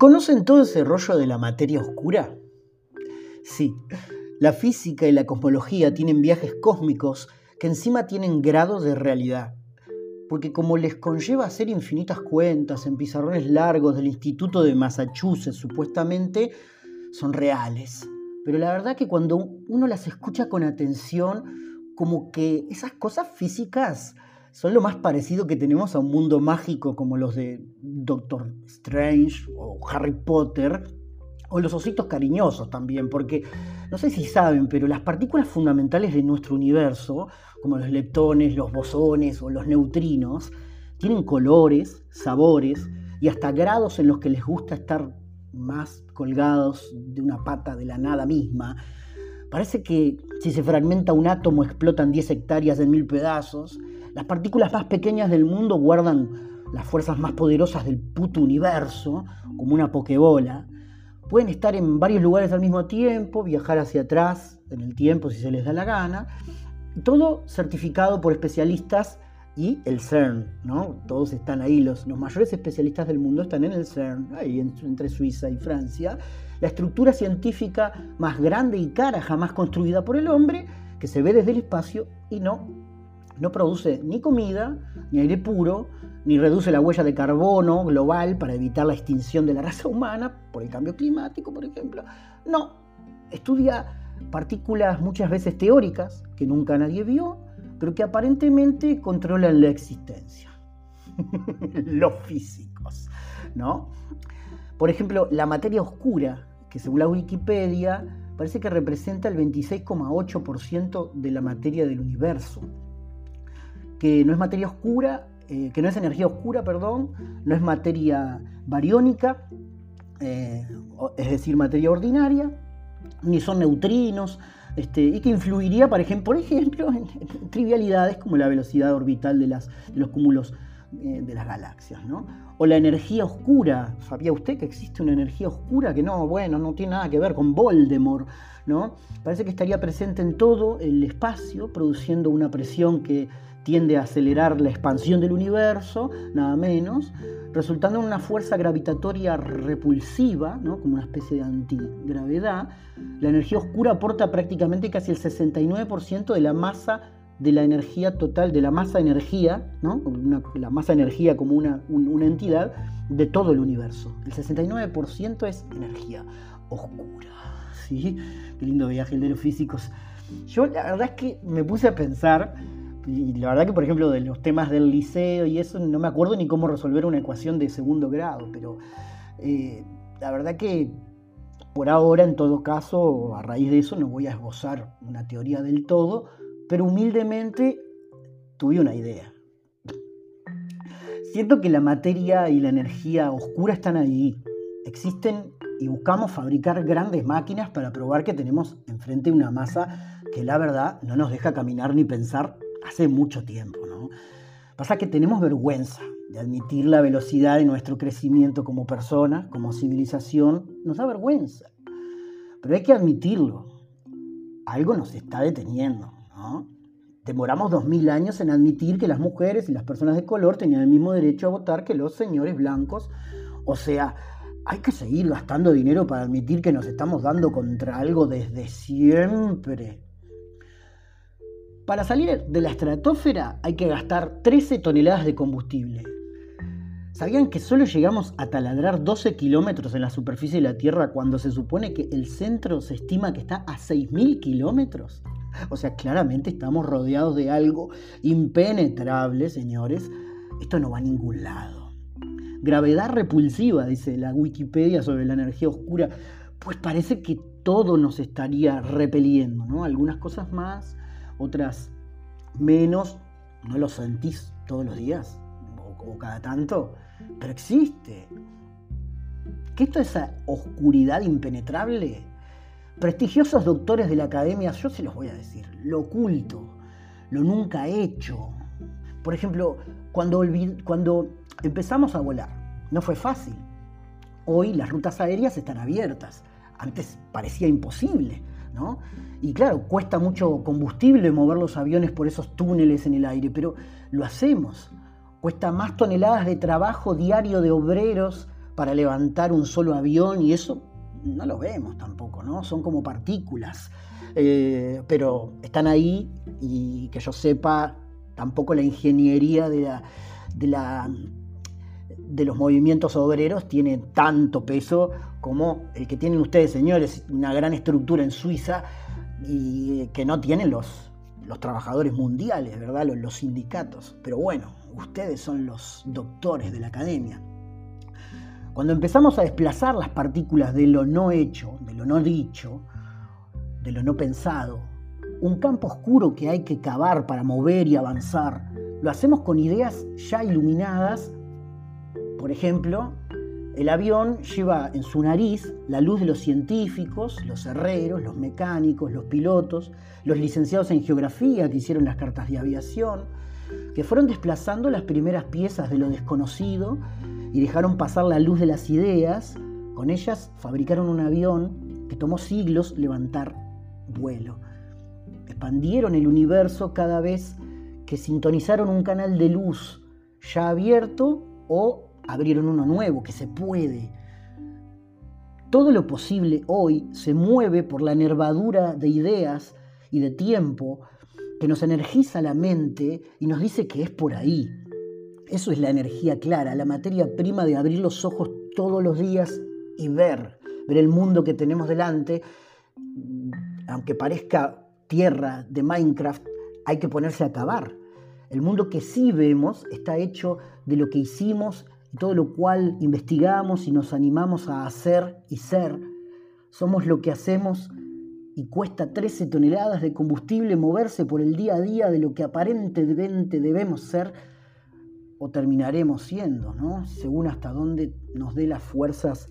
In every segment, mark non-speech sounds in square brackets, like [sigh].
¿Conocen todo ese rollo de la materia oscura? Sí, la física y la cosmología tienen viajes cósmicos que encima tienen grados de realidad. Porque como les conlleva hacer infinitas cuentas en pizarrones largos del Instituto de Massachusetts, supuestamente, son reales. Pero la verdad que cuando uno las escucha con atención, como que esas cosas físicas son lo más parecido que tenemos a un mundo mágico como los de Doctor Strange o Harry Potter, o los ositos cariñosos también, porque no sé si saben, pero las partículas fundamentales de nuestro universo, como los leptones, los bosones o los neutrinos, tienen colores, sabores y hasta grados en los que les gusta estar más colgados de una pata de la nada misma. Parece que si se fragmenta un átomo explotan 10 hectáreas en mil pedazos las partículas más pequeñas del mundo guardan las fuerzas más poderosas del puto universo, como una pokebola. Pueden estar en varios lugares al mismo tiempo, viajar hacia atrás en el tiempo si se les da la gana. Todo certificado por especialistas y el CERN, ¿no? Todos están ahí, los, los mayores especialistas del mundo están en el CERN, ahí entre Suiza y Francia. La estructura científica más grande y cara jamás construida por el hombre, que se ve desde el espacio y no no produce ni comida, ni aire puro, ni reduce la huella de carbono global para evitar la extinción de la raza humana por el cambio climático, por ejemplo. No, estudia partículas muchas veces teóricas que nunca nadie vio, pero que aparentemente controlan la existencia. [laughs] Los físicos, ¿no? Por ejemplo, la materia oscura, que según la Wikipedia parece que representa el 26,8% de la materia del universo que no es materia oscura, eh, que no es energía oscura, perdón, no es materia bariónica, eh, es decir, materia ordinaria, ni son neutrinos, este, y que influiría, por ejemplo, en, trivialidades como la velocidad orbital de, las, de los cúmulos eh, de las galaxias, ¿no? O la energía oscura, ¿sabía usted que existe una energía oscura que no, bueno, no tiene nada que ver con Voldemort, ¿no? Parece que estaría presente en todo el espacio, produciendo una presión que tiende a acelerar la expansión del universo, nada menos, resultando en una fuerza gravitatoria repulsiva, ¿no? como una especie de antigravedad. La energía oscura aporta prácticamente casi el 69% de la masa de la energía total, de la masa energía, ¿no? la masa energía como una, una entidad de todo el universo. El 69% es energía oscura. ¿sí? Qué lindo viaje el de los físicos. Yo la verdad es que me puse a pensar y la verdad que, por ejemplo, de los temas del liceo y eso, no me acuerdo ni cómo resolver una ecuación de segundo grado, pero eh, la verdad que por ahora, en todo caso, a raíz de eso, no voy a esbozar una teoría del todo, pero humildemente tuve una idea. Siento que la materia y la energía oscura están ahí, existen y buscamos fabricar grandes máquinas para probar que tenemos enfrente una masa que la verdad no nos deja caminar ni pensar hace mucho tiempo, ¿no? Pasa que tenemos vergüenza de admitir la velocidad de nuestro crecimiento como persona, como civilización, nos da vergüenza. Pero hay que admitirlo. Algo nos está deteniendo, Demoramos dos mil años en admitir que las mujeres y las personas de color tenían el mismo derecho a votar que los señores blancos. O sea, hay que seguir gastando dinero para admitir que nos estamos dando contra algo desde siempre. Para salir de la estratosfera hay que gastar 13 toneladas de combustible. ¿Sabían que solo llegamos a taladrar 12 kilómetros en la superficie de la Tierra cuando se supone que el centro se estima que está a 6.000 kilómetros? O sea, claramente estamos rodeados de algo impenetrable, señores. Esto no va a ningún lado. Gravedad repulsiva, dice la Wikipedia sobre la energía oscura. Pues parece que todo nos estaría repeliendo, ¿no? Algunas cosas más, otras menos, no lo sentís todos los días o, cada tanto, pero existe. ¿Qué es esa oscuridad impenetrable? Prestigiosos doctores de la academia, yo se los voy a decir, lo oculto, lo nunca hecho. Por ejemplo, cuando, cuando empezamos a volar, no fue fácil. Hoy las rutas aéreas están abiertas. Antes parecía imposible. Y claro, cuesta mucho combustible mover los aviones por esos túneles en el aire, pero lo hacemos. Cuesta más toneladas de trabajo diario de obreros para levantar un solo avión y eso no lo vemos tampoco, ¿no? Son como partículas, eh, pero están ahí y que yo sepa, tampoco la ingeniería de la, de la de los movimientos obreros tiene tanto peso como el que tienen ustedes, señores, una gran estructura en Suiza y que no tienen los, los trabajadores mundiales, ¿verdad? Los, los sindicatos. Pero bueno, ustedes son los doctores de la academia. Cuando empezamos a desplazar las partículas de lo no hecho, de lo no dicho, de lo no pensado, un campo oscuro que hay que cavar para mover y avanzar, lo hacemos con ideas ya iluminadas. Por ejemplo, el avión lleva en su nariz la luz de los científicos, los herreros, los mecánicos, los pilotos, los licenciados en geografía que hicieron las cartas de aviación, que fueron desplazando las primeras piezas de lo desconocido y dejaron pasar la luz de las ideas. Con ellas fabricaron un avión que tomó siglos levantar vuelo. Expandieron el universo cada vez que sintonizaron un canal de luz ya abierto o abrieron uno nuevo, que se puede. Todo lo posible hoy se mueve por la nervadura de ideas y de tiempo que nos energiza la mente y nos dice que es por ahí. Eso es la energía clara, la materia prima de abrir los ojos todos los días y ver, ver el mundo que tenemos delante. Aunque parezca tierra de Minecraft, hay que ponerse a acabar. El mundo que sí vemos está hecho de lo que hicimos todo lo cual investigamos y nos animamos a hacer y ser, somos lo que hacemos y cuesta 13 toneladas de combustible moverse por el día a día de lo que aparentemente debemos ser o terminaremos siendo, ¿no? según hasta dónde nos dé las fuerzas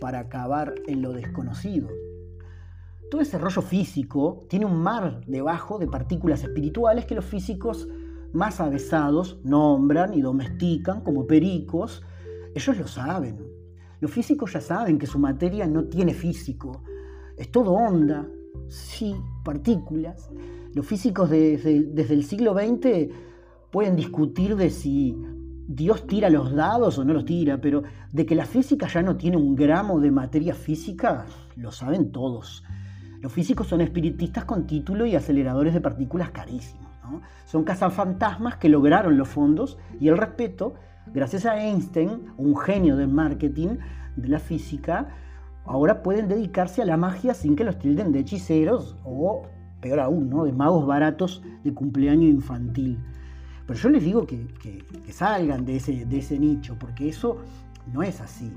para acabar en lo desconocido. Todo ese rollo físico tiene un mar debajo de partículas espirituales que los físicos más avesados nombran y domestican como pericos, ellos lo saben. Los físicos ya saben que su materia no tiene físico, es todo onda, sí, partículas. Los físicos desde, desde el siglo XX pueden discutir de si Dios tira los dados o no los tira, pero de que la física ya no tiene un gramo de materia física, lo saben todos. Los físicos son espiritistas con título y aceleradores de partículas carísimos. Son cazafantasmas que lograron los fondos y el respeto gracias a Einstein, un genio del marketing, de la física, ahora pueden dedicarse a la magia sin que los tilden de hechiceros o, peor aún, ¿no? de magos baratos de cumpleaños infantil. Pero yo les digo que, salgan de ese, de ese nicho, porque eso no es así.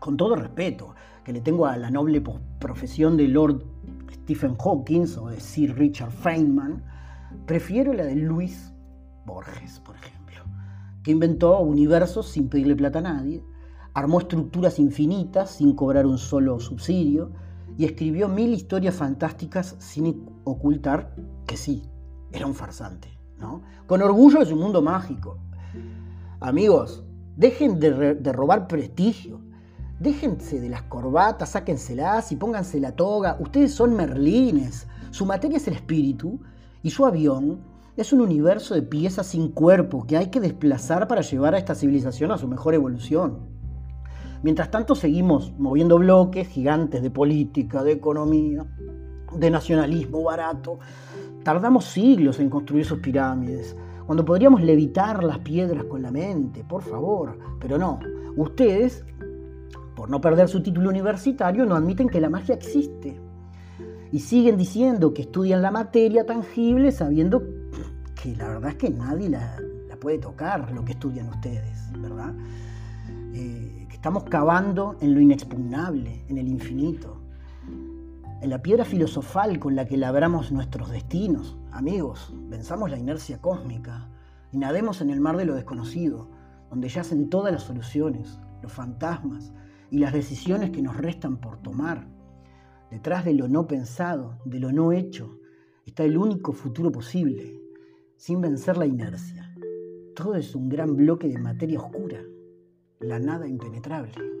Con todo respeto que le tengo a la noble profesión de Lord Stephen Hawking o de Sir Richard Feynman, Prefiero la de Luis Borges, por ejemplo, que inventó universos sin pedirle plata a nadie, armó estructuras infinitas sin cobrar un solo subsidio y escribió mil historias fantásticas sin ocultar que sí, era un farsante, Con orgullo de su mundo mágico. Amigos, dejen de, de robar prestigio, déjense de las corbatas, sáquenselas y pónganse la toga. Ustedes son merlines, su materia es el espíritu y su avión es un universo de piezas sin cuerpo que hay que desplazar para llevar a esta civilización a su mejor evolución. Mientras tanto seguimos moviendo bloques gigantes de política, de economía, de nacionalismo barato. Tardamos siglos en construir sus pirámides, cuando podríamos levitar las piedras con la mente, por favor. Pero no, ustedes, por no perder su título universitario, no admiten que la magia existe y siguen diciendo que estudian la materia tangible sabiendo que la verdad es que nadie la, puede tocar lo que estudian ustedes, ¿verdad? Eh, que estamos cavando en lo inexpugnable, en el infinito, la piedra filosofal con la que labramos nuestros destinos. Amigos, pensamos la inercia cósmica y nademos en el mar de lo desconocido, donde yacen todas las soluciones, los fantasmas y las decisiones que nos restan por tomar Detrás de lo no pensado, de lo no hecho, está el único futuro posible, sin vencer la inercia. Todo es un gran bloque de materia oscura, la nada impenetrable.